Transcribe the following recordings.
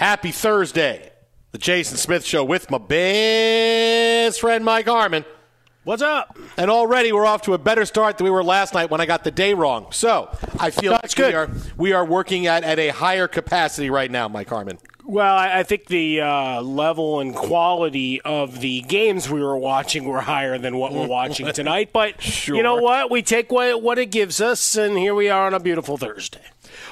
Happy Thursday. The Jason Smith Show with my best friend Mike Harmon. What's up? And already we're off to a better start than we were last night when I got the day wrong. So I feel That's like good. we are we are working at, at a higher capacity right now, Mike Harmon. Well, I, I think the uh, level and quality of the games we were watching were higher than what we're watching tonight. But you know what? We take what, what it gives us, and here we are on a beautiful Thursday.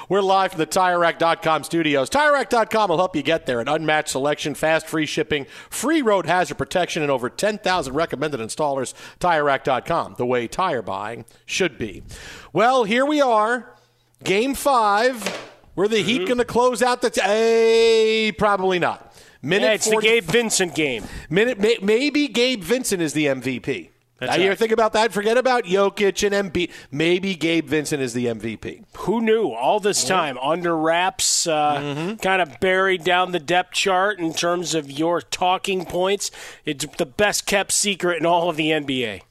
We're live from the TireRack.com studios. TireRack.com will help you get there. An unmatched selection, fast free shipping, free road hazard protection, and over 10,000 recommended installers. TireRack.com, the way tire buying should be. Well, here we are. Game five. Were the Mm-hmm. Heat going to close out the... T- eh, probably not. Minute Yeah, it's 40 the Gabe Vincent game. Minute, may, maybe Gabe Vincent is the MVP. That's Now, you think about that? Forget about Jokic and Embiid. Maybe Gabe Vincent is the MVP. Who knew all this time under wraps, uh, kind of buried down the depth chart in terms of your talking points? It's the best kept secret in all of the NBA.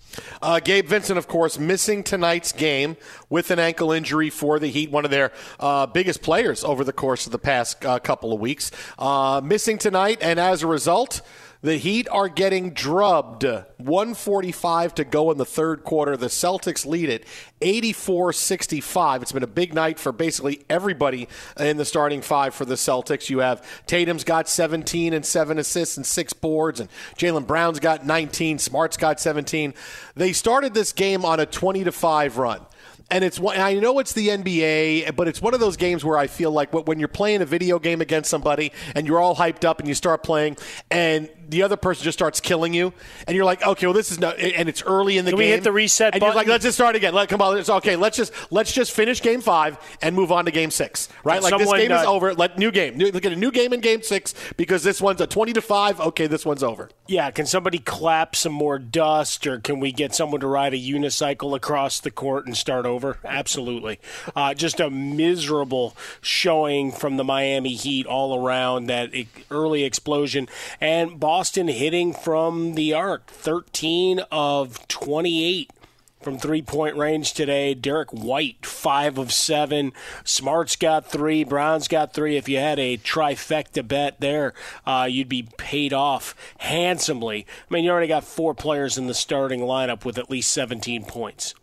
Uh, Gabe Vincent, of course, missing tonight's game with an ankle injury for the Heat, one of their uh, biggest players over the course of the past uh, couple of weeks. Uh, missing tonight, and as a result, the Heat are getting drubbed. 145 to go in the third quarter. The Celtics lead it 84 65. It's been a big night for basically everybody in the starting five for the Celtics. You have Tatum's got 17 and seven assists and six boards, and Jaylen Brown's got 19. Smart's got 17. They started this game on a 20 to 5 run. And it's one- I know it's the NBA, but it's one of those games where I feel like when you're playing a video game against somebody and you're all hyped up and you start playing and the other person just starts killing you and you're like, okay, well this is no, and it's early in the Can game. we hit the reset And you're like, let's just start again. Let come on, it's okay. Let's just let's just finish game five and move on to game six. Right? Can Like this game is over. Let new game. New, look at a new game in game six because this one's a twenty to five. Okay, this one's over. Yeah, can somebody clap some more dust, or can we get someone to ride a unicycle across the court and start over? Absolutely. Uh, just a miserable showing from the Miami Heat all around that early explosion. And Boston hitting from the arc 13 of 28 from three point range today. Derrick White, five of seven. Smart's got three. Brown's got three. If you had a trifecta bet there, uh, you'd be paid off handsomely. I mean, you already got four players in the starting lineup with at least 17 points.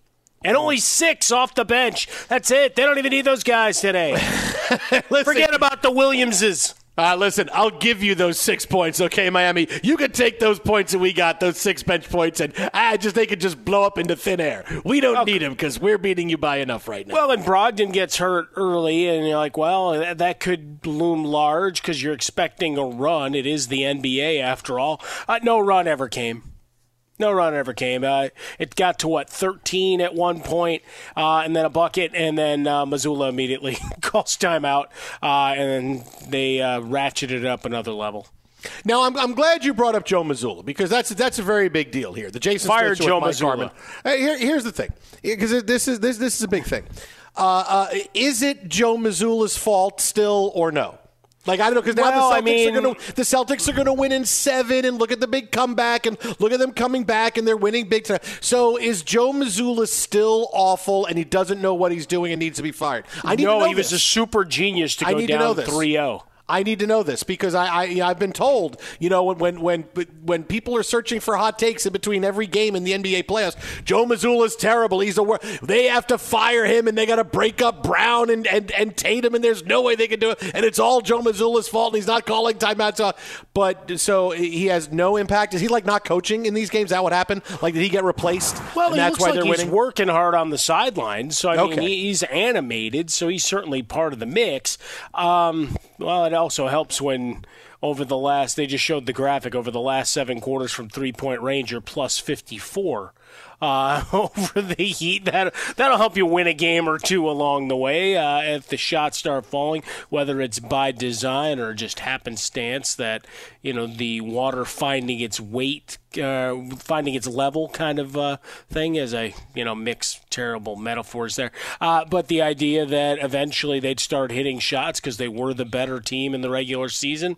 and only six off the bench. That's it. They don't even need those guys today. Forget about the Williamses. Uh, listen, I'll give you those six points, okay, Miami? You can take those points that we got, those six bench points, and I just they could just blow up into thin air. We don't okay. need them because we're beating you by enough right now. Well, and Brogdon gets hurt early, and you're like, well, that could loom large because you're expecting a run. It is the NBA after all. Uh, no run ever came. No run ever came. Uh, it got to what 13 at one point, uh, and then a bucket, and then uh, Mazzulla immediately calls timeout, uh, and then they uh, ratcheted up another level. Now I'm, I'm glad you brought up Joe Mazzulla because that's that's a very big deal here. The Jason fired Joe Mazzulla. Hey, here, here's the thing, because this is this this is a big thing. Uh, is it Joe Mazzulla's fault still or no? Like I don't know because now well, the Celtics I mean, are going to the Celtics are going to win in seven and look at the big comeback and look at them coming back and they're winning big time. So is Joe Mazzulla still awful and he doesn't know what he's doing and needs to be fired? I need no, to know he this. was a super genius to go down know this. 3-0. I need to know this because I, I I've been told, you know, when when when people are searching for hot takes in between every game in the NBA playoffs, Joe Mazzulla's terrible. He's a wor- they have to fire him and they got to break up Brown and, and and Tatum and there's no way they can do it and it's all Joe Mazzulla's fault and he's not calling timeouts. But so he has no impact. Is he like not coaching in these games? That would happen? Like did he get replaced? Well, and that's looks why like they're he's winning. working hard on the sidelines. So I Okay. mean, he's animated, so he's certainly part of the mix. Um, well, it also helps when over the last they just showed the graphic over the last seven quarters from three point range you're plus 54 uh, over the heat. That that'll help you win a game or two along the way uh, if the shots start falling whether it's by design or just happenstance that you know the water finding its weight uh, finding its level kind of uh, thing as I you know mix terrible metaphors there. Uh, but the idea that eventually they'd start hitting shots because they were the better team in the regular season.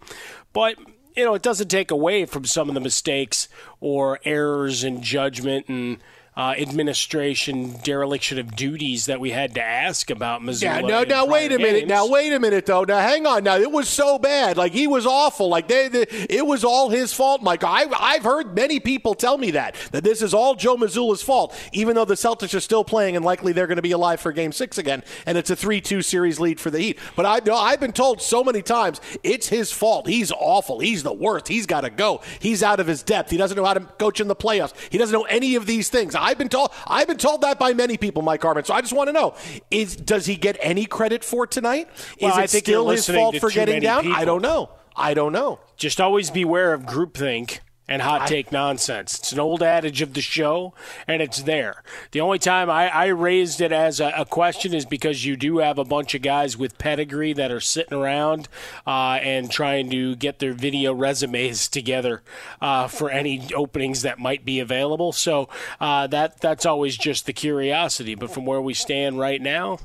But you know, it doesn't take away from some of the mistakes or errors in judgment and uh, administration dereliction of duties that we had to ask about Mazzulla. Yeah, no, now wait a minute. Now wait a minute though. Now hang on. Now it was so bad. Like he was awful. Like they, they it was all his fault, Mike. I I've heard many people tell me that that this is all Joe Mazzulla's fault, even though the Celtics are still playing and likely they're going to be alive for Game Six again, and it's a three-two series lead for the Heat. But I know I've been told so many times it's his fault. He's awful. He's the worst. He's got to go. He's out of his depth. He doesn't know how to coach in the playoffs. He doesn't know any of these things. I've been told. I've been told that by many people, Mike Harmon. So I just want to know: is does he get any credit for tonight? Well, is I it still his fault for getting down? I don't know. I don't know. Just always beware of groupthink and hot take nonsense. It's an old adage of the show, and it's there. The only time I, I raised it as a, a question is because you do have a bunch of guys with pedigree that are sitting around uh, and trying to get their video resumes together uh, for any openings that might be available. So uh, that that's always just the curiosity. But from where we stand right now,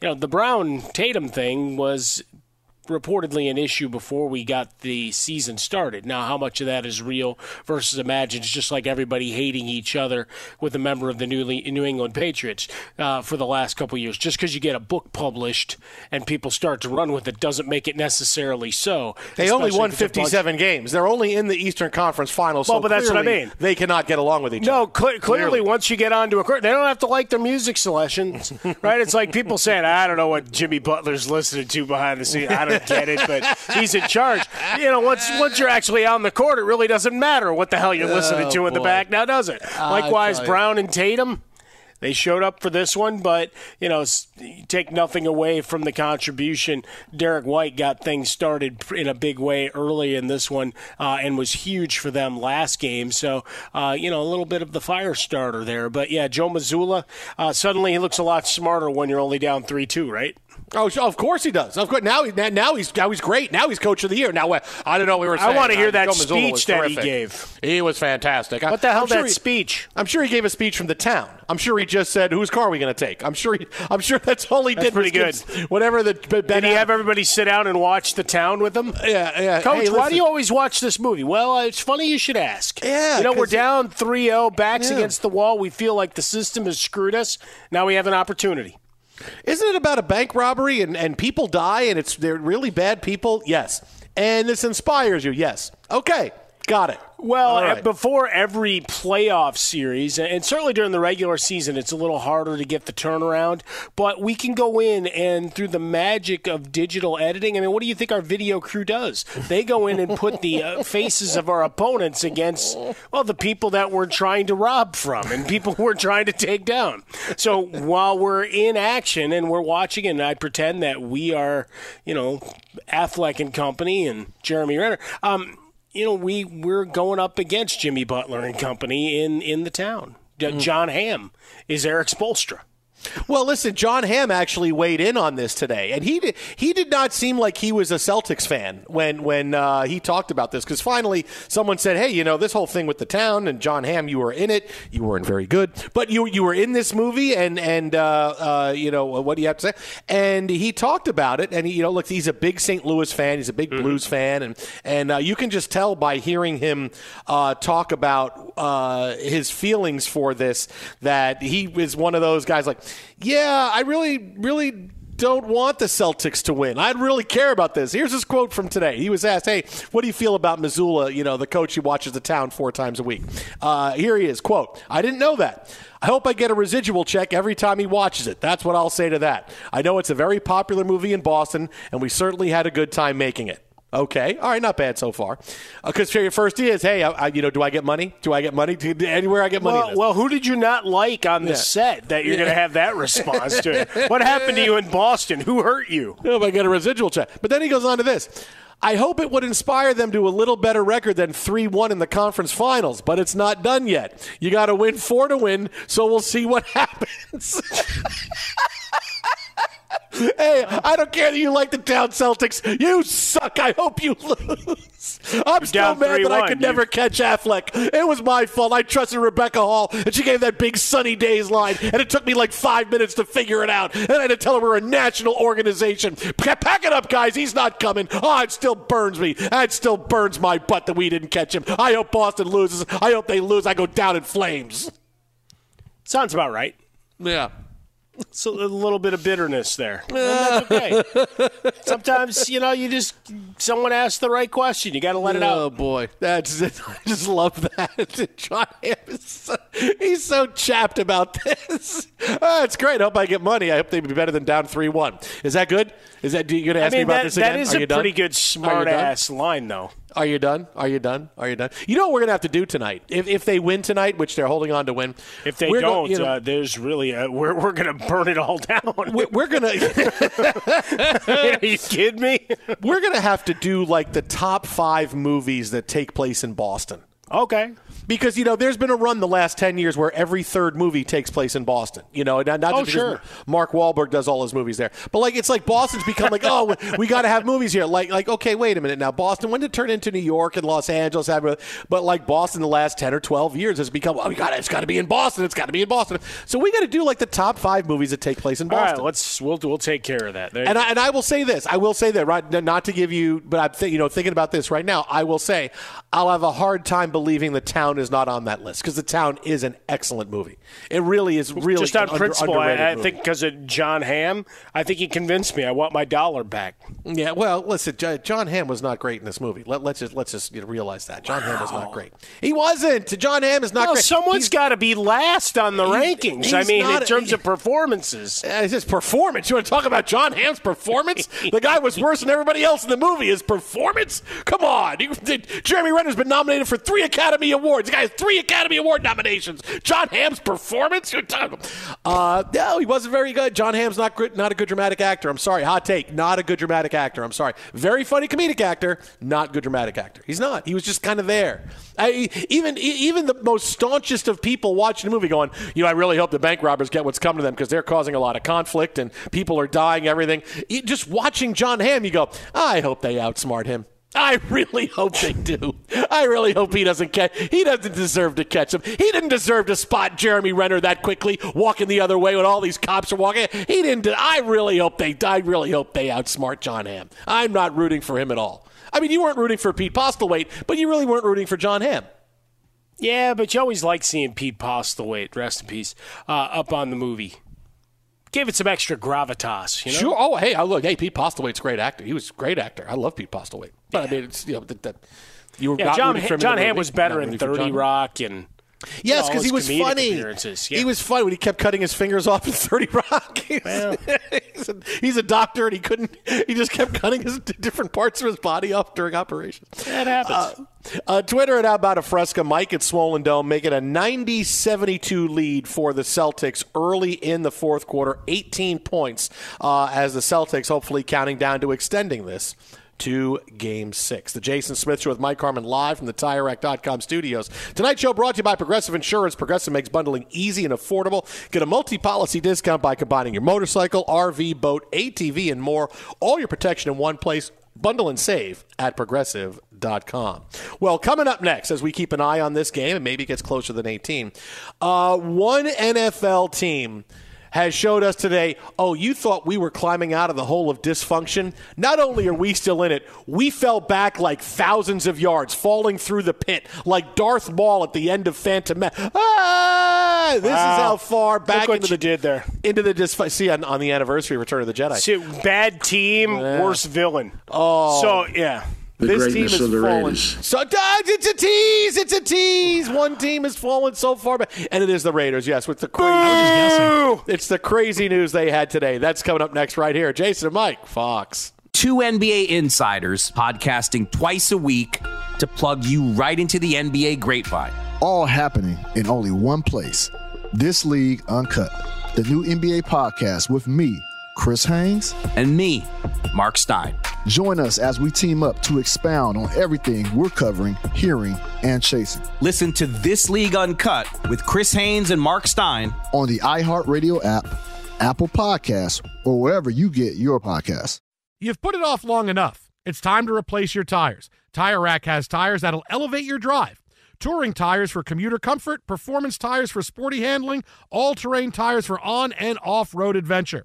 you know, the Brown Tatum thing was reportedly an issue before we got the season started. Now, how much of that is real versus imagined? It's just like everybody hating each other with a member of the New, New England Patriots uh, for the last couple of years. Just because you get a book published and people start to run with it doesn't make it necessarily so. They only won if it's a bunch- 57 games. They're only in the Eastern Conference Finals. Well, so but that's what I mean. They cannot get along with each No, other. cl- clearly, once you get onto a court, they don't have to like their music selections, right? It's like people saying, "I don't know what Jimmy Butler's listening to behind the scenes. I don't get it, but he's in charge." You know, once once you're actually out on the court, it really doesn't matter what the hell you're listening to in the back, now does it? Likewise. Brown and Tatum. They showed up for this one, but you know, take nothing away from the contribution. Derrick White got things started in a big way early in this one, uh, and was huge for them last game. So, uh, you know, a little bit of the fire starter there. But yeah, Joe Mazzulla uh, suddenly he looks a lot smarter when you're only down three two, right? Oh, of course he does. Of course. Now, he- now- now he's now he's great. Now he's coach of the year. Now, uh, I don't know. what We were. I wanna hear uh, that Joe speech that he gave. He was fantastic. What the hell I'm sure that he- speech? I'm sure he gave a speech from the town. I'm sure he just said, "Whose car are we going to take?" I'm sure. He, I'm sure that's all he That's did. pretty s- Whatever the Ben Did he have everybody sit down and watch the town with him? Yeah, yeah. Coach, Hey, why do you always watch this movie? Well, it's funny you should ask. Yeah, You know, we're down 3 0, backs Yeah. against the wall. We feel like the system has screwed us. Now we have an opportunity. Isn't it about a bank robbery and, and people die and it's they're really bad people? Yes. And this inspires you? Yes. Okay. Got it. Well, All right. before every playoff series, and certainly during the regular season, it's a little harder to get the turnaround. But we can go in and through the magic of digital editing. I mean, what do you think our video crew does? They go in and put the uh, faces of our opponents against, well, the people that we're trying to rob from and people we're trying to take down. So while we're in action and we're watching, and I pretend that we are, you know, Affleck and company and Jeremy Renner. Um, you know, we we're going up against Jimmy Butler and company in in the town. D- mm-hmm. Jon Hamm is Erik Spoelstra. Well, listen, Jon Hamm actually weighed in on this today, and he did. He did not seem like he was a Celtics fan when when uh, he talked about this. Because finally, someone said, "Hey, you know, this whole thing with the town and Jon Hamm, you were in it. You weren't very good, but you you were in this movie, and and uh, uh, you know what do you have to say?" And he talked about it, and he, you know, look, he's a big St. Louis fan. He's a big Blues fan, and and uh, you can just tell by hearing him uh, talk about uh, his feelings for this that he is one of those guys like, yeah, I really, really don't want the Celtics to win. I'd really care about this. Here's his quote from today. He was asked, "Hey, what do you feel about Mazzulla? You know, the coach who watches the town four times a week." Uh, here he is. Quote: "I didn't know that." I hope I get a residual check every time he watches it. That's what I'll say to that. I know it's a very popular movie in Boston, and we certainly had a good time making it. Okay, all right, not bad so far. Uh, because your first is, hey, I, I, you know, do I get money? Do I get money? Do, anywhere I get money? Well, well, who did you not like on the Yeah. set that you're going to have that response to? What happened to you in Boston? Who hurt you? Oh, I get a residual check. But then he goes on to this. I hope it would inspire them to a little better record than 3 1 in the conference finals, but it's not done yet. You got to win four to win, so we'll see what happens. hey, I don't care that you like the town Celtics. You suck. I hope you lose. I'm still mad that I 3-1. could never catch Affleck. It was my fault. I trusted Rebecca Hall, and she gave that big sunny days line, and it took me like five minutes to figure it out. And I had to tell her we're a national organization. Pack it up, guys. He's not coming. Oh, it still burns me. It still burns my butt that we didn't catch him. I hope Boston loses. I hope they lose. I go down in flames. Sounds about right. Yeah. So a little bit of bitterness there. And that's okay. Sometimes, you know, you just someone asks the right question. You got to let it Oh out. Oh boy, that's it. I just love that. Jon Hamm is so, he's so chapped about this. Oh, it's great. I hope I get money. I hope they be better than down three one. Is that good? Is that? Do you going to I ask me about that, this again? that is Are a you pretty good smart ass line, though. Are you done? Are you done? Are you done? You know what we're going to have to do tonight? If, if they win tonight, which they're holding on to win, If they we're go- don't, you know, uh, there's really a, we're we're gonna burn it all down. we're, we're going to Are you kidding me? we're going to have to do like the top five movies that take place in Boston. okay. Because you know, there's been a run the last ten years where every third movie takes place in Boston. You know, not, not Oh, just sure. Mark Wahlberg does all his movies there, but like it's like Boston's become like, oh, we, got to have movies here. Like, like okay, wait a minute now, Boston. When did it turn into New York and Los Angeles? But like Boston, the last ten or twelve years has become, oh, we got it's got to be in Boston. It's got to be in Boston. So we got to do like the top five movies that take place in Boston. right, let's we'll we'll take care of that. There And. I, and I will say this. I will say that right, not to give you, but I'm th- you know thinking about this right now. I will say I'll have a hard time believing the town is not on that list because the town is an excellent movie. It really is really just on under- principle, I, I think because of Jon Hamm, I think he convinced me. I want my dollar back. Yeah. Well, listen, Jon Hamm was not great in this movie. Let, let's just let's just realize that Jon Hamm was not great. He wasn't. Jon Hamm is not Well, great. someone's got to be last on the He's- rankings. I mean, in terms of performances. Uh, It's his performance. You want to talk about Jon Hamm's performance? the guy was worse than everybody else in the movie. His performance? Come on. You, Jeremy Renner's been nominated for three Academy Awards. The guy has three Academy Award nominations. Jon Hamm's performance? You're talking- Uh, no, he wasn't very good. Jon Hamm's not good, not a good dramatic actor. I'm sorry. Hot take. Not a good dramatic actor. I'm sorry. Very funny comedic actor. Not good dramatic actor. He's not. He was just kind of there. I, even even the most staunchest of people watching the movie going, you know, I really hope the bank robbers get what's coming to them because they're causing a lot of conflict and people are dying, everything. Just watching Jon Hamm, you go, I hope they outsmart him. I really hope they do. I really hope he doesn't catch. He doesn't deserve to catch him. He didn't deserve to spot Jeremy Renner that quickly, walking the other way when all these cops are walking. He didn't. I really hope they. I really hope they outsmart Jon Hamm. I'm not rooting for him at all. I mean, you weren't rooting for Pete Postlethwaite, but you really weren't rooting for Jon Hamm. Yeah, but you always like seeing Pete Postlethwaite, rest in peace, uh, up on the movie. Gave it some extra gravitas, you know? Sure. Oh, hey, I look. Hey, Pete Postlethwaite's a great actor. He was a great actor. I love Pete Postlethwaite. But I mean, it's you know that. that You were Yeah, John rooting for him in Jon Hamm was better in 30 Rock and Yes, because he was funny. yeah. He was funny when he kept cutting his fingers off in Thirty Rock. he's, he's a, he's a doctor, and he couldn't. He just kept cutting his different parts of his body off during operations. that happens. Uh, Twitter at About a Fresca, Mike at Swollen Dome, make it a 90 72 lead for the Celtics early in the fourth quarter, 18 points uh, as the Celtics hopefully counting down to extending this to game six. The Jason Smith Show with Mike Harmon live from the TireRack.com studios. Tonight's show brought to you by Progressive Insurance. Progressive makes bundling easy and affordable. Get a multi policy discount by combining your motorcycle, RV, boat, ATV, and more. All your protection in one place. Bundle and save at progressive.com. Well, coming up next, as we keep an eye on this game, and maybe it gets closer than 18, uh, one NFL team has showed us today oh, you thought we were climbing out of the hole of dysfunction? Not only are we still in it, we fell back like thousands of yards, falling through the pit like Darth Maul at the end of Phantom Menace. Ah, this is how far back into the did there. into the dysfunction. See on, on the anniversary of Return of the Jedi. See, bad team, worst villain. Oh. So, yeah. The this team greatness has of the fallen. Raiders. So, Doug, it's a tease. It's a tease. One team has fallen so far back, and it is the Raiders. Yes, with the crazy. It's the crazy news they had today. That's coming up next, right here. Jason and Mike, Fox. Two NBA insiders podcasting twice a week to plug you right into the NBA grapevine. all happening in only one place. This League Uncut, the new NBA podcast with me, Chris Haynes. And me, Mark Stein. Join us as we team up to expound on everything we're covering, hearing, and chasing Listen to This League Uncut with Chris Haynes and Mark Stein on the iHeartRadio app, Apple Podcasts, or wherever you get your podcasts. You've put it off long enough. It's time to replace your tires. Tire Rack has tires that'll elevate your drive. Touring tires for commuter comfort, performance tires for sporty handling, all terrain tires for on and off road adventure.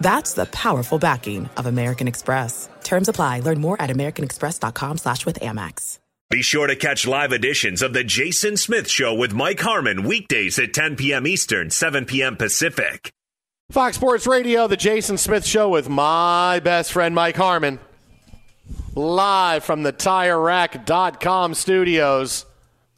That's the powerful backing of American Express. Terms apply. Learn more at americanexpress.com slash with Amex. Be sure to catch live editions of The Jason Smith Show with Mike Harmon weekdays at 10 p.m. Eastern, 7 p.m. Pacific. Fox Sports Radio, the Jason Smith Show with my best friend Mike Harmon. Live from the TireRack.com studios,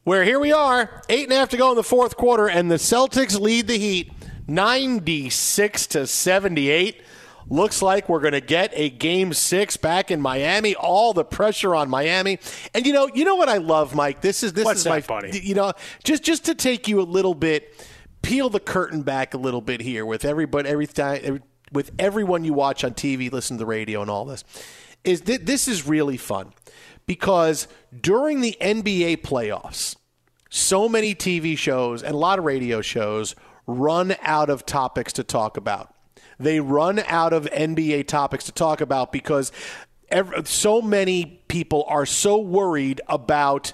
where here we are, eight and a half to go in the fourth quarter, and the Celtics lead the Heat 96 to 78. Looks like we're going to get a game six back in Miami. All the pressure on Miami, and you know, you know what I love, Mike. This is this What's is my buddy? you know just just to take you a little bit peel the curtain back a little bit here with everybody, every time, every, with everyone you watch on TV, listen to the radio, and all this. Is th- this is really fun because during the NBA playoffs, so many TV shows and a lot of radio shows run out of topics to talk about. They run out of NBA topics to talk about because every, so many people are so worried about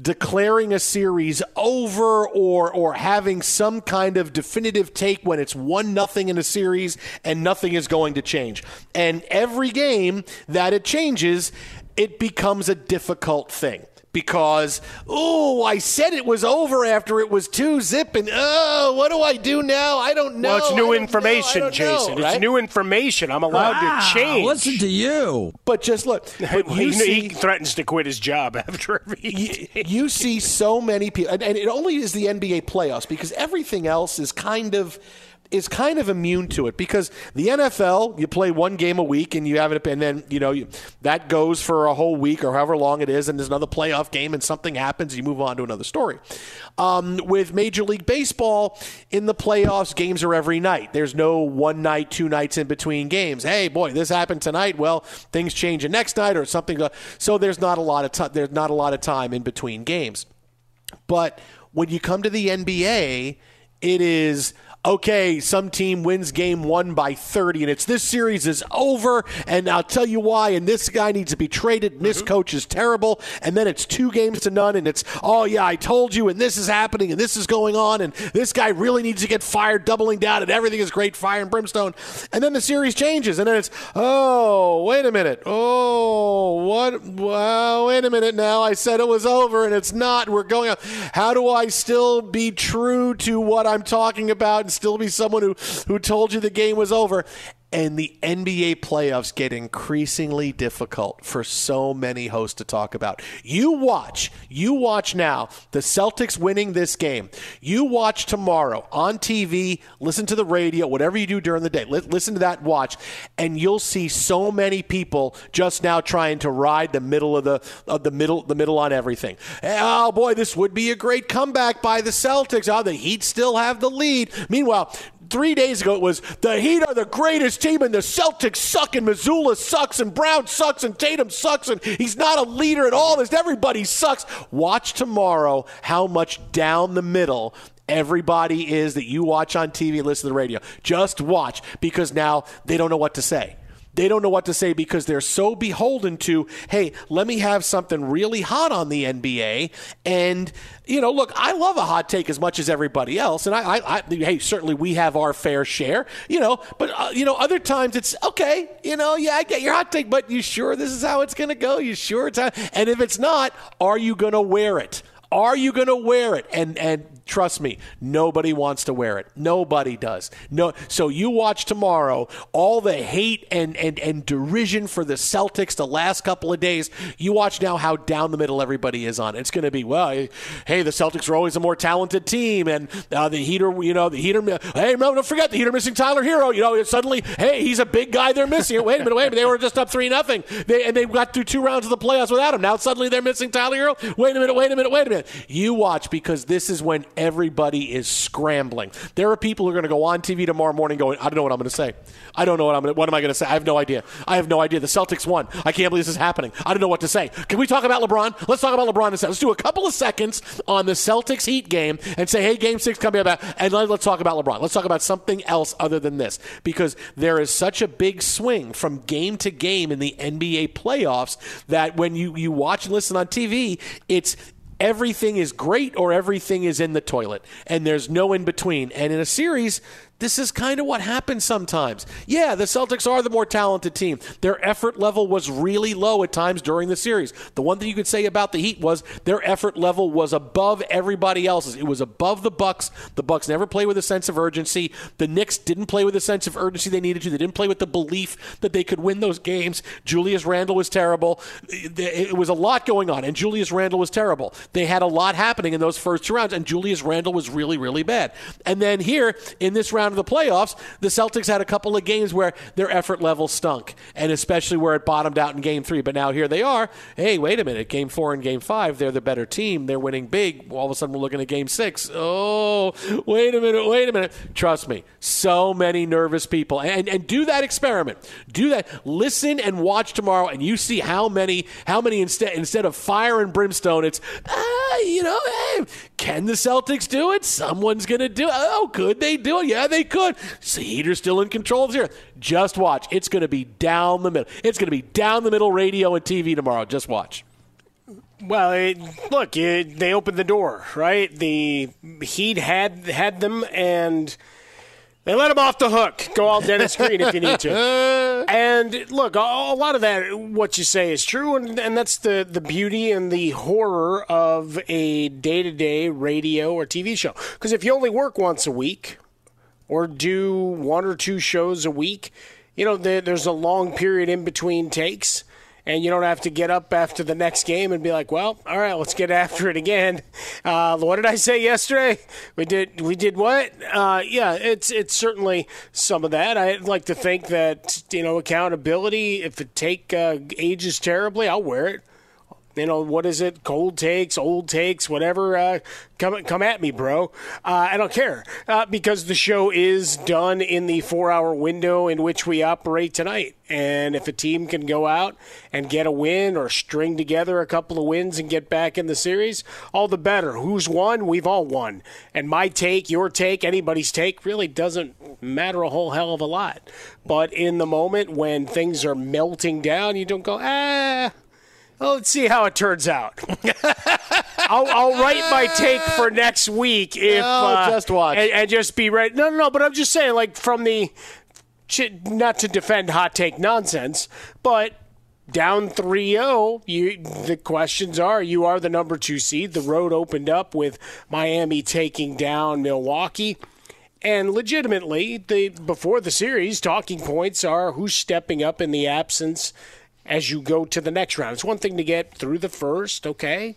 declaring a series over or or having some kind of definitive take when it's one nothing in a series and nothing is going to change. And every game that it changes, it becomes a difficult thing because oh I said it was over after it was two zip and oh what do I do now I don't know Well, it's new information, know, Jason. know, right? It's new information. I'm allowed Wow, to change. listen to you. But just look, but Well, you you see, he threatens to quit his job after every. you see so many people, and, and it only is the NBA playoffs because everything else is kind of is kind of immune to it because the NFL you play one game a week and you have it and then you know you, that goes for a whole week or however long it is and there's another playoff game and something happens you move on to another story. Um, with Major League Baseball in the playoffs, games are every night. There's no one night, two nights in between games. Hey, boy, this happened tonight. Well, things change the next night or something. So there's not a lot of. There's not a lot of time in between games. But when you come to the NBA, it is okay, some team wins game one by 30, and it's this series is over, and I'll tell you why, and this guy needs to be traded, and this mm-hmm. coach is terrible, and then it's two games to none, and it's, oh, yeah, I told you, and this is happening, and this is going on, and this guy really needs to get fired, doubling down, and everything is great, fire and brimstone. And then the series changes, and then it's, oh, wait a minute. Oh, what? Well, wait a minute now. I said it was over, and it's not. We're going up. How do I still be true to what I'm talking about still be someone who, who told you the game was over? And the NBA playoffs get increasingly difficult for so many hosts to talk about. You watch, you watch now the Celtics winning this game. You watch tomorrow on TV, listen to the radio, whatever you do during the day. Li- listen to that, watch, and you'll see so many people just now trying to ride the middle of the of the middle the middle on everything. Oh boy, this would be a great comeback by the Celtics. Oh, the Heat still have the lead. Meanwhile, three days ago it was the Heat are the greatest team and the Celtics suck and Mazzulla sucks and Brown sucks and Tatum sucks and he's not a leader at all. Everybody sucks. Watch tomorrow how much down the middle everybody is that you watch on TV listen to the radio. Just watch because now they don't know what to say. They don't know what to say because they're so beholden to, hey, let me have something really hot on the NBA. And, you know, look, I love a hot take as much as everybody else. And I, I, I hey, certainly we have our fair share, you know, but, uh, you know, other times it's, okay, you know, yeah, I get your hot take, but you sure this is how it's going to go? You sure it's how? And if it's not, are you going to wear it? Are you going to wear it? And and trust me, nobody wants to wear it. Nobody does. No. So you watch tomorrow all the hate and and and derision for the Celtics the last couple of days. You watch now how down the middle everybody is on. It's going to be well. Hey, the Celtics are always a more talented team, and uh, the Heater. You know the Heater. Hey, don't forget the Heater missing Tyler Herro. You know suddenly, hey, he's a big guy. They're missing. Wait a minute. Wait a minute. They were just up three nothing. They and they got through two rounds of the playoffs without him. Now suddenly they're missing Tyler Herro. Wait a minute. Wait a minute. Wait a minute. You watch because this is when everybody is scrambling. There are people who are going to go on TV tomorrow morning going, I don't know what I'm going to say. I don't know what I'm going to, what am I going to say? I have no idea. I have no idea. The Celtics won. I can't believe this is happening. I don't know what to say. Can we talk about LeBron? Let's talk about LeBron. Let's do a couple of seconds on the Celtics Heat game and say, hey, game six coming about, and let, let's talk about LeBron. Let's talk about something else other than this because there is such a big swing from game to game in the NBA playoffs that when you, you watch and listen on TV, it's everything is great or everything is in the toilet and there's no in between and in a series this is kind of what happens sometimes. Yeah, the Celtics are the more talented team. Their effort level was really low at times during the series. The one thing you could say about the Heat was their effort level was above everybody else's. It was above the Bucks. The Bucks never played with a sense of urgency. The Knicks didn't play with a sense of urgency they needed to. They didn't play with the belief that they could win those games. Julius Randle was terrible. It was a lot going on, and Julius Randle was terrible. They had a lot happening in those first two rounds, and Julius Randle was really, really bad. And then here in this round down to the playoffs, the Celtics had a couple of games where their effort level stunk, and especially where it bottomed out in game three. But now here they are. Hey, wait a minute. Game four and game five, they're the better team. They're winning big. All of a sudden, we're looking at game six. Oh, wait a minute. Wait a minute. Trust me. So many nervous people. And, and do that experiment. Do that. Listen and watch tomorrow, and you see how many, how many instead, instead of fire and brimstone, it's, ah, you know, hey, can the Celtics do it? Someone's going to do it. Oh, could they do it? Yeah, they could. So Heater's still in control of here. Just watch. It's going to be down the middle. It's going to be down the middle radio and TV tomorrow. Just watch. Well, it, look, it, they opened the door, right? The Heat had had them, and they let them off the hook. Go all Dennis Green if you need to. And look, a, a lot of that, what you say, is true, and, and that's the, the beauty and the horror of a day to day radio or TV show. Because if you only work once a week or do one or two shows a week, you know, there, there's a long period in between takes and you don't have to get up after the next game and be like, "Well, all right, let's get after it again." Uh, what did I say yesterday? We did we did what? Uh, yeah, it's it's certainly some of that. I'd like to think that you know accountability. If it take uh, ages terribly, I'll wear it you know what is it? Cold takes old takes whatever uh, come come at me bro. Uh, i don't care uh, because the show is done in the four hour window in which we operate tonight. And if a team can go out and get a win or string together a couple of wins and get back in the series all the better. Who's won? We've all won. And my take your take anybody's take really doesn't matter a whole hell of a lot. But in the moment when things are melting down you don't go ah well, let's see how it turns out. I'll, I'll, write my take for next week if no, uh, just watch and, and, just be right. No, no, no. But I'm just saying, like from the not to defend hot take nonsense, but down 3-0 you the questions are you are the number 2 seed the road opened up with Miami taking down Milwaukee and legitimately the before the series talking points are who's stepping up in the absence as you go to the next round. It's one thing to get through the first, okay?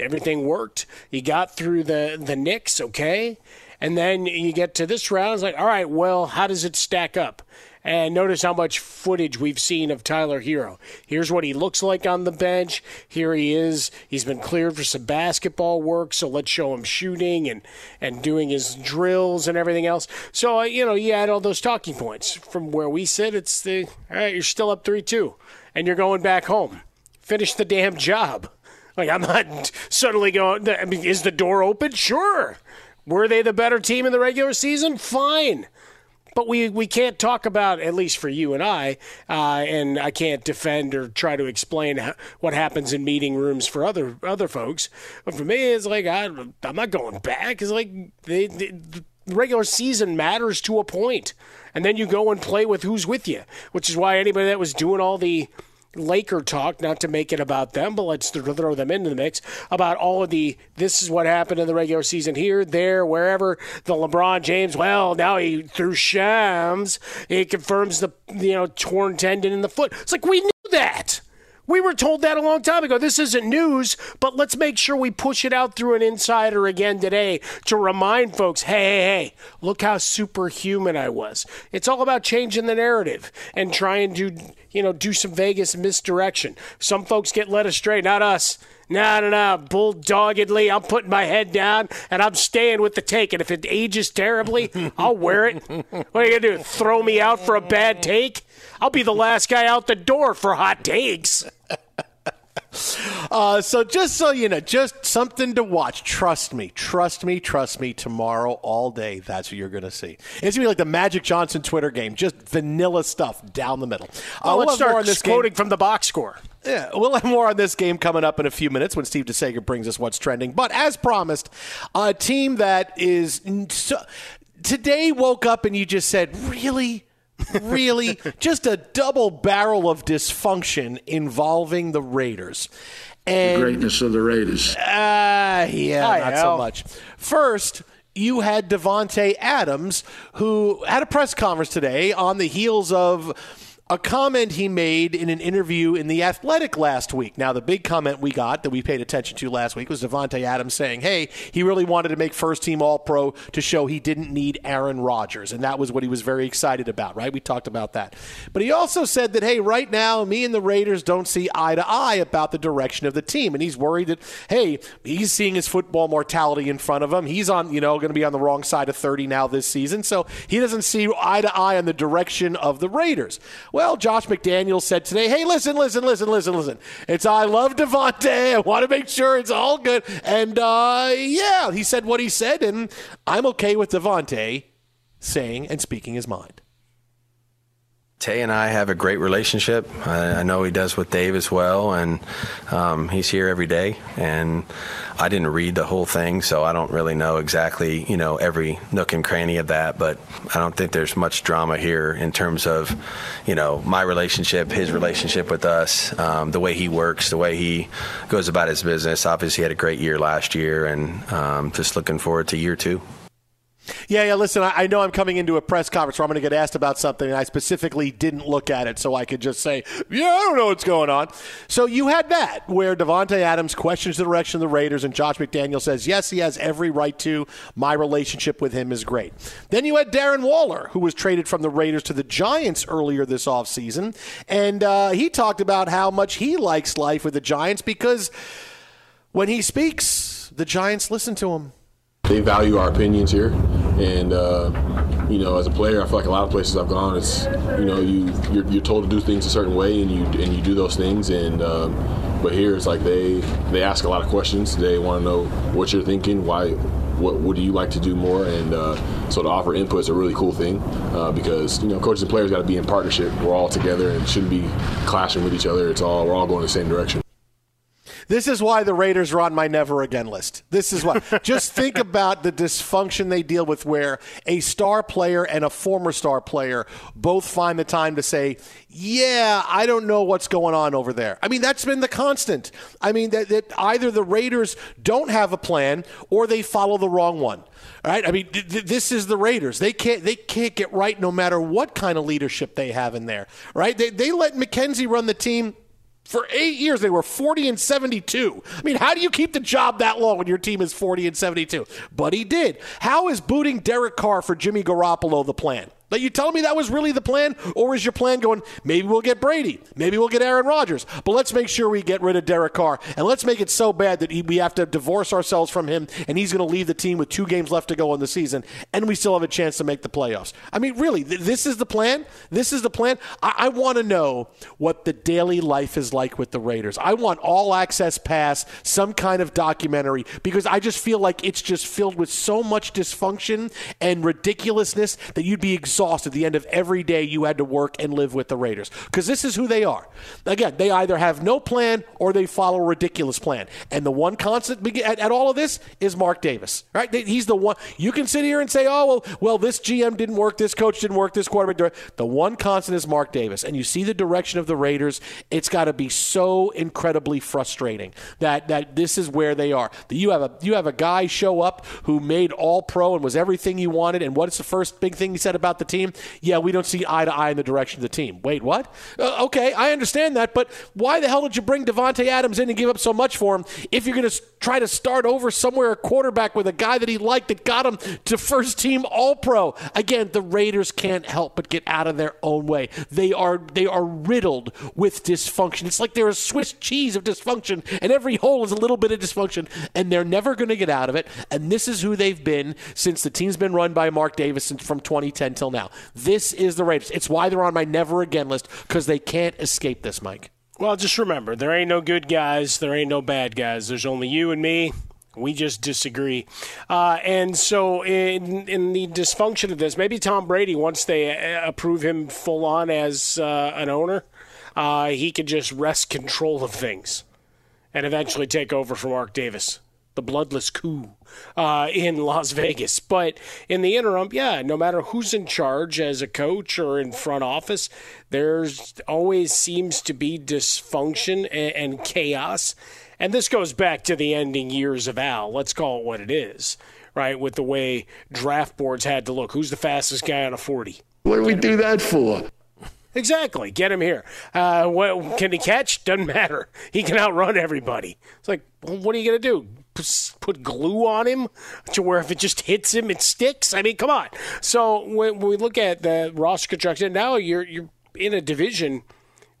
Everything worked. You got through the the Knicks, okay? And then you get to this round, it's like, all right, well, how does it stack up? And notice how much footage we've seen of Tyler Herro. Here's what he looks like on the bench. Here he is. He's been cleared for some basketball work, so let's show him shooting and, and doing his drills and everything else. So, uh, you know, you add all those talking points. From where we sit, it's the, all right, you're still up 3 2 and you're going back home. Finish the damn job. Like, I'm not suddenly going, I mean, is the door open? Sure. Were they the better team in the regular season? Fine. But we, we can't talk about, at least for you and I, uh, and I can't defend or try to explain what happens in meeting rooms for other other folks. But for me, it's like, I, I'm not going back. It's like they, they, the regular season matters to a. And then you go and play with who's with you, which is why anybody that was doing all the Laker talk, not to make it about them, but let's throw them into the mix about all of the this is what happened in the regular season here, there, wherever. The LeBron James, well, now he through Shams, he confirms the you know torn tendon in the foot. It's like we knew that. We were told that a long time ago. This isn't news, but let's make sure we push it out through an insider again today to remind folks hey, hey, hey, look how superhuman I was. It's all about changing the narrative and trying to, you know, do some Vegas misdirection. Some folks get led astray, not us. No, no, no. Bulldoggedly, I'm putting my head down and I'm staying with the take. And if it ages terribly, I'll wear it. What are you going to do? Throw me out for a bad take? I'll be the last guy out the door for hot takes. Uh, so just so you know, just something to watch. Trust me, trust me, trust me. Tomorrow, all day, that's what you're going to see. It's going to be like the Magic Johnson Twitter game, just vanilla stuff down the middle. Uh, let's start this quoting game. from the box score. Yeah, we'll have more on this game coming up in a few minutes when Steve DeSager brings us what's trending. But as promised, a team that is so, today woke up and you just said, "Really." Really just a double barrel of dysfunction involving the Raiders. And, the greatness of the Raiders. Uh, yeah, I not know. so much. First, you had Davante Adams, who had a press conference today on the heels of a comment he made in an interview in The Athletic last week. Now, the big comment we got that we paid attention to last week was Davante Adams saying, hey, he really wanted to make first team All Pro to show he didn't need Aaron Rodgers. And that was what he was very excited about, right? We talked about that. But he also said that, hey, right now, me and the Raiders don't see eye to eye about the direction of the team. And he's worried that, hey, he's seeing his football mortality in front of him. He's on, you know, going to be on the wrong side of 30 now this season. So he doesn't see eye to eye on the direction of the Raiders. Well, Josh McDaniels said today, hey, listen, listen, listen, listen, listen. It's I love Davante. I want to make sure it's all good. And uh, yeah, he said what he said, and I'm okay with Davante saying and speaking his mind. Tay and I have a great relationship. I, I know he does with Dave as well, and um, he's here every day. And I didn't read the whole thing, so I don't really know exactly, you know, every nook and cranny of that. But I don't think there's much drama here in terms of, you know, my relationship, his relationship with us, um, the way he works, the way he goes about his business. Obviously, he had a great year last year, and um, just looking forward to year two. Yeah, yeah. Listen, I, I know I'm coming into a press conference where I'm going to get asked about something, and I specifically didn't look at it, so I could just say, "Yeah, I don't know what's going on." So you had that where Davante Adams questions the direction of the Raiders, and Josh McDaniel says, "Yes, he has every right to. My relationship with him is great." Then you had Darren Waller, who was traded from the Raiders to the Giants earlier this offseason, and uh, he talked about how much he likes life with the Giants because when he speaks, the Giants listen to him they value our opinions here, and uh, you know, as a player, I feel like a lot of places I've gone, it's you know, you you're, you're told to do things a certain way, and you and you do those things, and um, but here it's like they they ask a lot of questions. They want to know what you're thinking, why. What would you like to do more? And uh, so to offer input is a really cool thing uh, because you know coaches and players got to be in partnership. We're all together and shouldn't be clashing with each other. It's all we're all going the same direction. This is why the Raiders are on my never again list. This is why. Just think about the dysfunction they deal with where a star player and a former star player both find the time to say, yeah, I don't know what's going on over there. I mean, that's been the constant. I mean, that, that either the Raiders don't have a plan or they follow the wrong one. Right? I mean, th- this is the Raiders. They can't they can't get right no matter what kind of leadership they have in there. Right? They, they let McKenzie run the team for eight years, they were 40 and 72. I mean, how do you keep the job that long when your team is 40 and 72? But he did. How is booting Derek Carr for Jimmy Garoppolo the plan? Are you telling me that was really the plan? Or is your plan going, maybe we'll get Brady, maybe we'll get Aaron Rodgers, but let's make sure we get rid of Derek Carr, and let's make it so bad that we have to divorce ourselves from him, and he's going to leave the team with two games left to go in the season, and we still have a chance to make the playoffs. I mean, really, th- this is the plan? This is the plan? I, I want to know what the daily life is like with the Raiders. I want all access pass, some kind of documentary, because I just feel like it's just filled with so much dysfunction and ridiculousness that you'd be exhausted exhausted at the end of every day you had to work and live with the Raiders. Because this is who they are. Again, they either have no plan or they follow a ridiculous plan. And the one constant at, at all of this is Mark Davis. Right? He's the one. You can sit here and say, oh, well, well, this GM didn't work, this coach didn't work, this quarterback. The one constant is Mark Davis. And you see the direction of the Raiders. It's got to be so incredibly frustrating that, that this is where they are. You have a you have a guy show up who made all pro and was everything you wanted. And what's the first big thing he said about the team? Yeah, we don't see eye to eye in the direction of the team. Wait, what? Uh, okay, I understand that, but why the hell did you bring Davante Adams in and give up so much for him if you're going to try to start over somewhere a quarterback with a guy that he liked that got him to first team All Pro? Again, the Raiders can't help but get out of their own way. They are they are riddled with dysfunction. It's like they're a Swiss cheese of dysfunction, and every hole is a little bit of dysfunction, and they're never going to get out of it. And this is who they've been since the team's been run by Mark Davis from 2010 till now. This is the Raiders. It's why they're on my never again list because they can't escape this, Mike. Well, just remember, there ain't no good guys, there ain't no bad guys. There's only you and me. We just disagree. Uh, and so, in, in the dysfunction of this, maybe Tom Brady, once they uh, approve him full on as uh, an owner, uh, he could just wrest control of things and eventually take over for Mark Davis the bloodless coup uh, in Las Vegas. But in the interim, yeah, no matter who's in charge as a coach or in front office, there's always seems to be dysfunction and, and chaos. And this goes back to the ending years of Al. Let's call it what it is, right? With the way draft boards had to look. Who's the fastest guy on a 40? What do we do that for? Exactly. Get him here. Uh, what, can he catch? Doesn't matter. He can outrun everybody. It's like, well, what are you going to do? Put glue on him to where if it just hits him, it sticks. I mean, come on. So when, we look at the roster construction, now you're you're in a division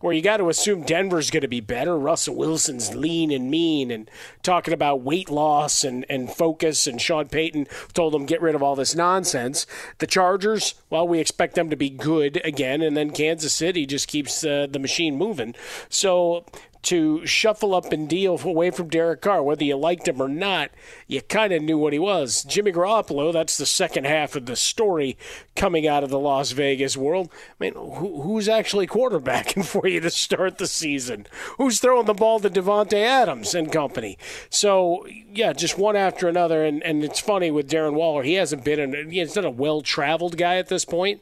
where you got to assume Denver's going to be better. Russell Wilson's lean and mean and talking about weight loss and, and focus. And Sean Payton told them get rid of all this nonsense. The Chargers, well, we expect them to be good again. And then Kansas City just keeps uh, the machine moving. So to shuffle up and deal away from Derek Carr, whether you liked him or not, you kind of knew what he was. Jimmy Garoppolo, that's the second half of the story coming out of the Las Vegas world. I mean, who, who's actually quarterbacking for you to start the season? Who's throwing the ball to Davante Adams and company? So, yeah, just one after another. And, and it's funny with Darren Waller, he hasn't been in, he's not a well traveled guy at this point,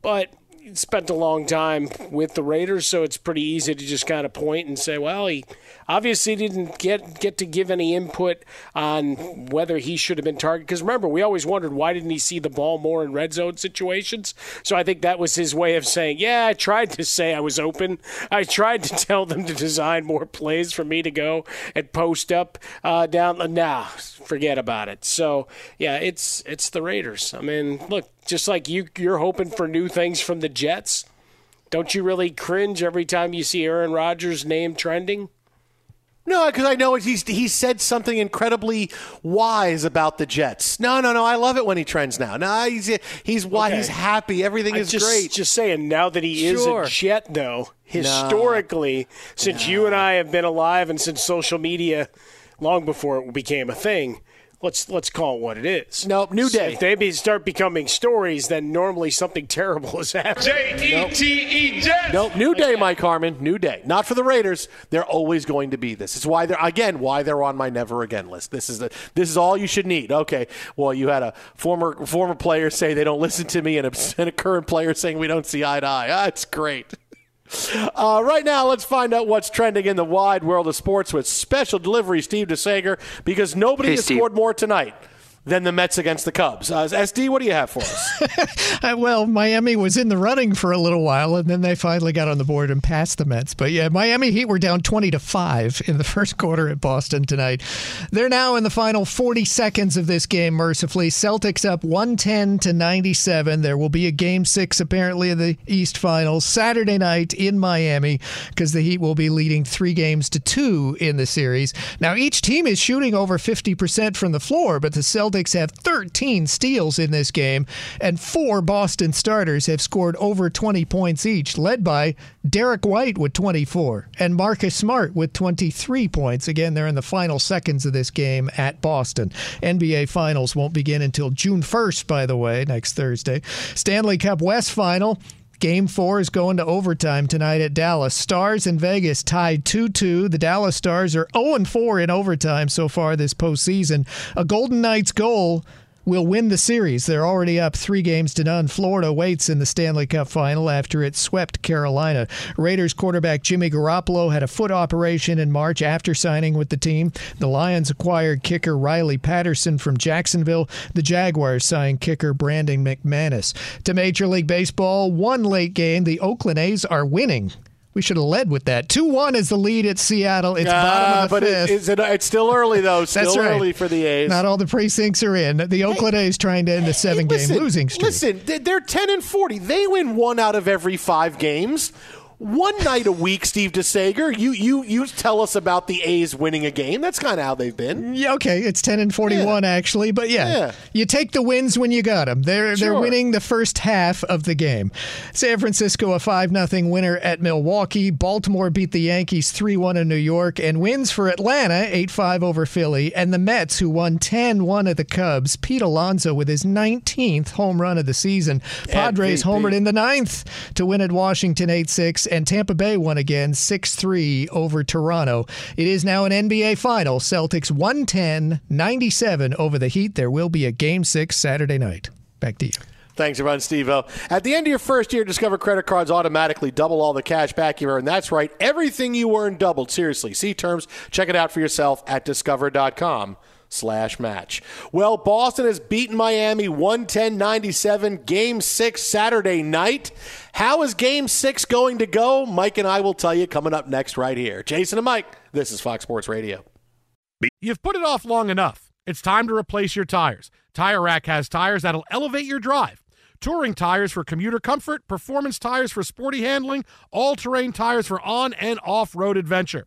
but spent a long time with the Raiders, so it's pretty easy to just kind of point and say, well, he obviously didn't get get to give any input on whether he should have been targeted. Because remember, we always wondered why didn't he see the ball more in red zone situations. So I think that was his way of saying, yeah, I tried to say I was open. I tried to tell them to design more plays for me to go and post up uh, down. Nah, forget about it. So yeah, it's it's the Raiders. I mean, look, just like you you're hoping for new things from the Jets. Don't you really cringe every time you see Aaron Rodgers' name trending? No, because I know he's he said something incredibly wise about the Jets. No, no, no. I love it when he trends now. No, he's he's why okay. he's happy. Everything is just, great. Just saying, now that he sure. is a Jet, though, historically, no. since no. you and I have been alive and since social media, long before it became a thing, let's let's call it what it is. Nope, new day. If they be, start becoming stories, then normally something terrible is happening. J E T E Jets. Nope, new day, Mike Harmon. New day. Not for the Raiders. They're always going to be this. It's why they're again why they're on my never again list. This is the this is all you should need. Okay, well you had a former former player say they don't listen to me, and a, and a current player saying we don't see eye to eye. Ah, That's great. Uh, right now, let's find out what's trending in the wide world of sports with special delivery Steve DeSager because nobody hey, has Steve. scored more tonight than the Mets against the Cubs. Uh, SD, what do you have for us? Well, Miami was in the running for a little while, and then they finally got on the board and passed the Mets. But yeah, Miami Heat were down 20 to 5 in the first quarter at Boston tonight. They're now in the final 40 seconds of this game, mercifully. Celtics up 110 to 97. There will be a game six, apparently, of the East Finals Saturday night in Miami because the Heat will be leading three games to two in the series. Now, each team is shooting over 50% from the floor, but the Celtics Celtics have 13 steals in this game, and four Boston starters have scored over 20 points each, led by Derrick White with 24 and Marcus Smart with 23 points. Again, they're in the final seconds of this game at Boston. NBA Finals won't begin until June 1st, by the way, next Thursday. Stanley Cup West Final. Game four is going to overtime tonight at Dallas. Stars in Vegas tied 2 2. The Dallas Stars are 0 4 in overtime so far this postseason. A Golden Knights goal will win the series. They're already up three games to none. Florida waits in the Stanley Cup final after it swept Carolina. Raiders quarterback Jimmy Garoppolo had a foot operation in March after signing with the team. The Lions acquired kicker Riley Patterson from Jacksonville. The Jaguars signed kicker Brandon McManus. To Major League Baseball, one late game. The Oakland A's are winning we should have led with that. 2 1 is the lead at Seattle. It's uh, bottom of the but fifth. It, it, it's still early, though. Still That's right. early for the A's. Not all the precincts are in. The Oakland hey, A's trying to end a seven hey, game losing streak. Listen, they're 10 and 40. They win one out of every five games one night a week, Steve DeSager. You you you tell us about the A's winning a game. That's kind of how they've been. Yeah, okay, it's ten and forty one yeah. actually, but yeah, yeah, you take the wins when you got them. They're sure. they're winning the first half of the game. San Francisco a five nothing winner at Milwaukee. Baltimore beat the Yankees three one in New York, and wins for Atlanta eight five over Philly, and the Mets who won 10-1 at the Cubs. Pete Alonso with his nineteenth home run of the season. Padres MVP. homered in the ninth to win at Washington eight six and Tampa Bay won again 6 3 over Toronto. It is now an NBA final. Celtics 110 97 over the Heat. There will be a game six Saturday night. Back to you. Thanks, everyone, Steve O. At the end of your first year, Discover credit cards automatically double all the cash back you earn. That's right. Everything you earn doubled. Seriously. See terms. Check it out for yourself at discover.com slash match. Well, Boston has beaten Miami 110-97 game 6 Saturday night. How is game 6 going to go? Mike and I will tell you coming up next right here. Jason and Mike, this is Fox Sports Radio. You've put it off long enough. It's time to replace your tires. Tire Rack has tires that'll elevate your drive. Touring tires for commuter comfort, performance tires for sporty handling, all-terrain tires for on and off-road adventure.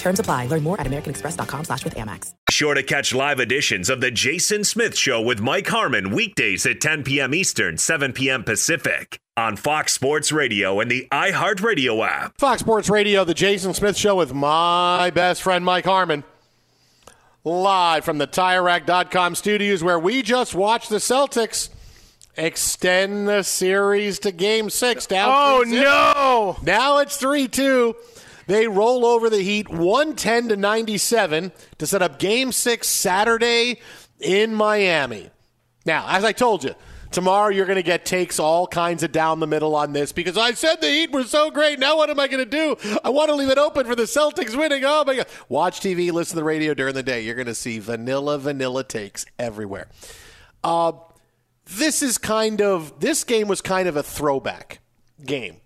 Terms apply. Learn more at americanexpress.com slash with Amex. Sure to catch live editions of The Jason Smith Show with Mike Harmon weekdays at 10 p.m. Eastern, 7 p.m. Pacific on Fox Sports Radio and the iHeartRadio app. Fox Sports Radio, The Jason Smith Show with my best friend Mike Harmon. Live from the TireRack.com studios where we just watched the Celtics extend the series to game six. Down Oh, no. Now it's 3 2. They roll over the Heat 110 to 97 to set up game six Saturday in Miami. Now, as I told you, tomorrow you're going to get takes all kinds of down the middle on this because I said the Heat were so great. Now what am I going to do? I want to leave it open for the Celtics winning. Oh my God. Watch TV, listen to the radio during the day. You're going to see vanilla, vanilla takes everywhere. Uh, this is kind of, this game was kind of a throwback game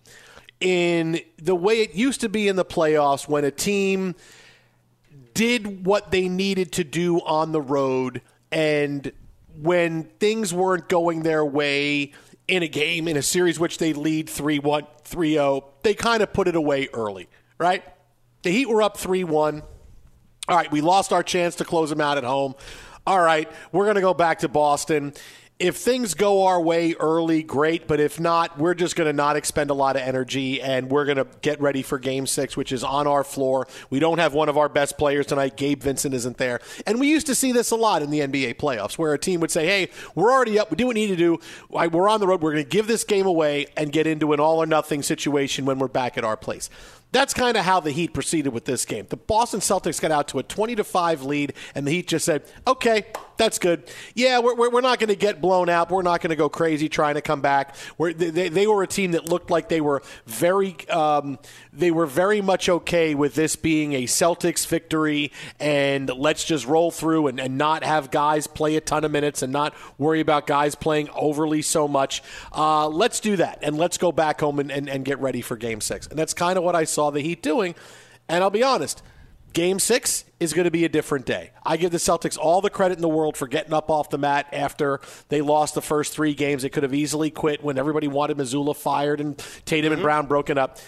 in the way it used to be in the playoffs when a team did what they needed to do on the road and when things weren't going their way in a game in a series which they lead 3-1 3-0 they kind of put it away early right? The heat were up 3-1 all right we lost our chance to close them out at home. All right we're going to go back to boston if things go our way early, great. But if not, we're just going to not expend a lot of energy and we're going to get ready for game six, which is on our floor. We don't have one of our best players tonight. Gabe Vincent isn't there. And we used to see this a lot in the NBA playoffs where a team would say, hey, we're already up. We do what we need to do. We're on the road. We're going to give this game away and get into an all or nothing situation when we're back at our place. That's kind of how the Heat proceeded with this game. The Boston Celtics got out to a 20 to 5 lead, and the Heat just said, okay, that's good. Yeah, we're, we're, not going to get blown out. We're not going to go crazy trying to come back. We're, they, they were a team that looked like they were very um, they were very much okay with this being a Celtics victory, and let's just roll through and, and not have guys play a ton of minutes and not worry about guys playing overly so much. Uh, let's do that, and let's go back home and, and, and get ready for Game Six. And that's kind of what I saw the Heat doing. And I'll be honest, Game six is going to be a different day. I give the Celtics all the credit in the world for getting up off the mat after they lost the first three games. They could have easily quit when everybody wanted Mazzulla fired and Tatum and Brown broken up.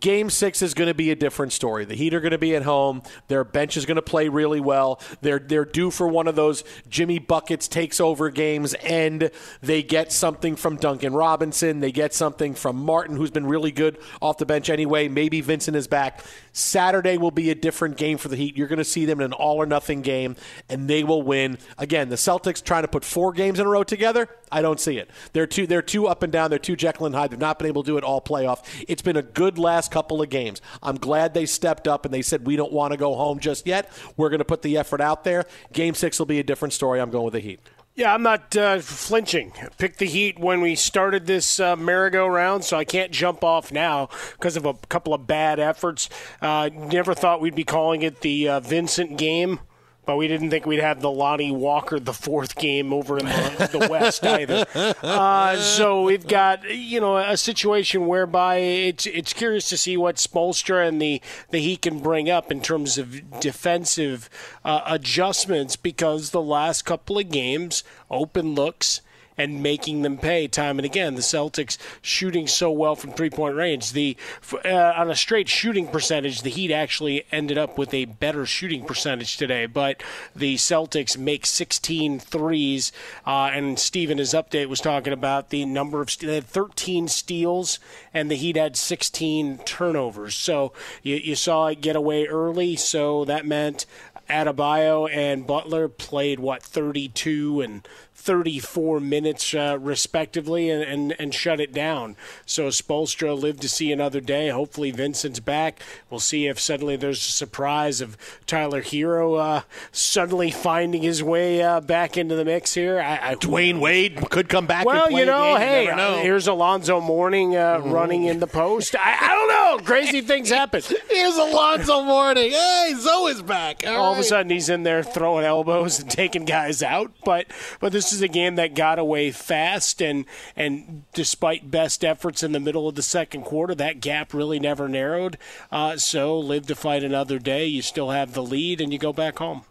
Game six is going to be a different story. The Heat are going to be at home. Their bench is going to play really well. They're they're due for one of those Jimmy buckets takes over games, and they get something from Duncan Robinson. They get something from Martin, who's been really good off the bench anyway. Maybe Vincent is back. Saturday will be a different game for the Heat. You're going to see them in an all or nothing game, and they will win. Again, the Celtics trying to put four games in a row together. I don't see it. They're too they're too up and down. They're too Jekyll and Hyde. They've not been able to do it all playoff. It's been a good last couple of games. I'm glad they stepped up and they said we don't want to go home just yet. We're going to put the effort out there. Game six will be a different story. I'm going with the Heat. Yeah, I'm not uh, flinching. Picked the Heat when we started this uh, merry-go-round, so I can't jump off now because of a couple of bad efforts. Uh, never thought we'd be calling it the uh, Vincent game but we didn't think we'd have the Lonnie Walker the fourth game over in the, the West either. Uh, so we've got you know a situation whereby it's it's curious to see what Spoelstra and the the Heat can bring up in terms of defensive uh, adjustments because the last couple of games open looks and making them pay time and again. The Celtics shooting so well from three point range. The uh, on a straight shooting percentage, the Heat actually ended up with a better shooting percentage today. But the Celtics make 16 threes, uh, and Steve in his update was talking about the number of they had 13 steals, and the Heat had 16 turnovers. So you, you saw it get away early. So that meant Adebayo and Butler played what 32 and 34 minutes uh, respectively and, and, and shut it down. So Spoelstra lived to see another day. Hopefully Vincent's back. We'll see if suddenly there's a surprise of Tyler Herro uh, suddenly finding his way uh, back into the mix here. I, I, Dwyane Wade could come back. Well, you know, hey, you know. here's Alonzo Mourning mm-hmm. running in the post. I, I, don't know. Crazy things happen. Here's Alonzo Mourning. Hey, Zoe's back. All, All right. of a sudden, he's in there throwing elbows and taking guys out. But but this is a game that got away fast, and and despite best efforts in the middle of the second quarter, that gap really never narrowed. Uh, so live to fight another day. You still have the lead, and you go back home.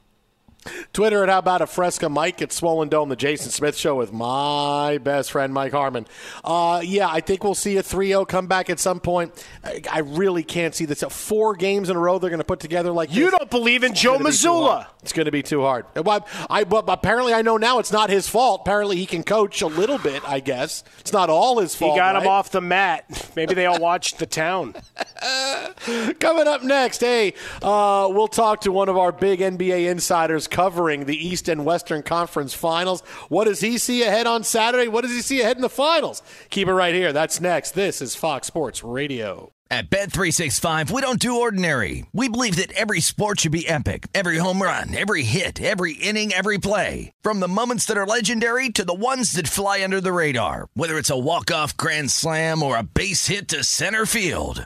Twitter at How About a Fresca Mike at Swollen Dome, the Jason Smith Show with my best friend Mike Harmon. Uh, yeah, I think we'll see a 3 0 comeback at some point. I, I, really can't see this. Four games in a row they're going to put together like You this. don't believe in Joe Mazzulla. It's going to be too hard. I, I, apparently, I know now it's not his fault. Apparently, he can coach a little bit, I guess. It's not all his fault. He got right? him off the mat. Maybe they all watched the town. Coming up next, hey, uh, we'll talk to one of our big NBA insiders covering the East and Western Conference Finals. What does he see ahead on Saturday? What does he see ahead in the finals? Keep it right here. That's next. This is Fox Sports Radio. At Bet365, we don't do ordinary. We believe that every sport should be epic. Every home run, every hit, every inning, every play. From the moments that are legendary to the ones that fly under the radar. Whether it's a walk-off grand slam or a base hit to center field.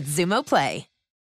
with Xumo Play.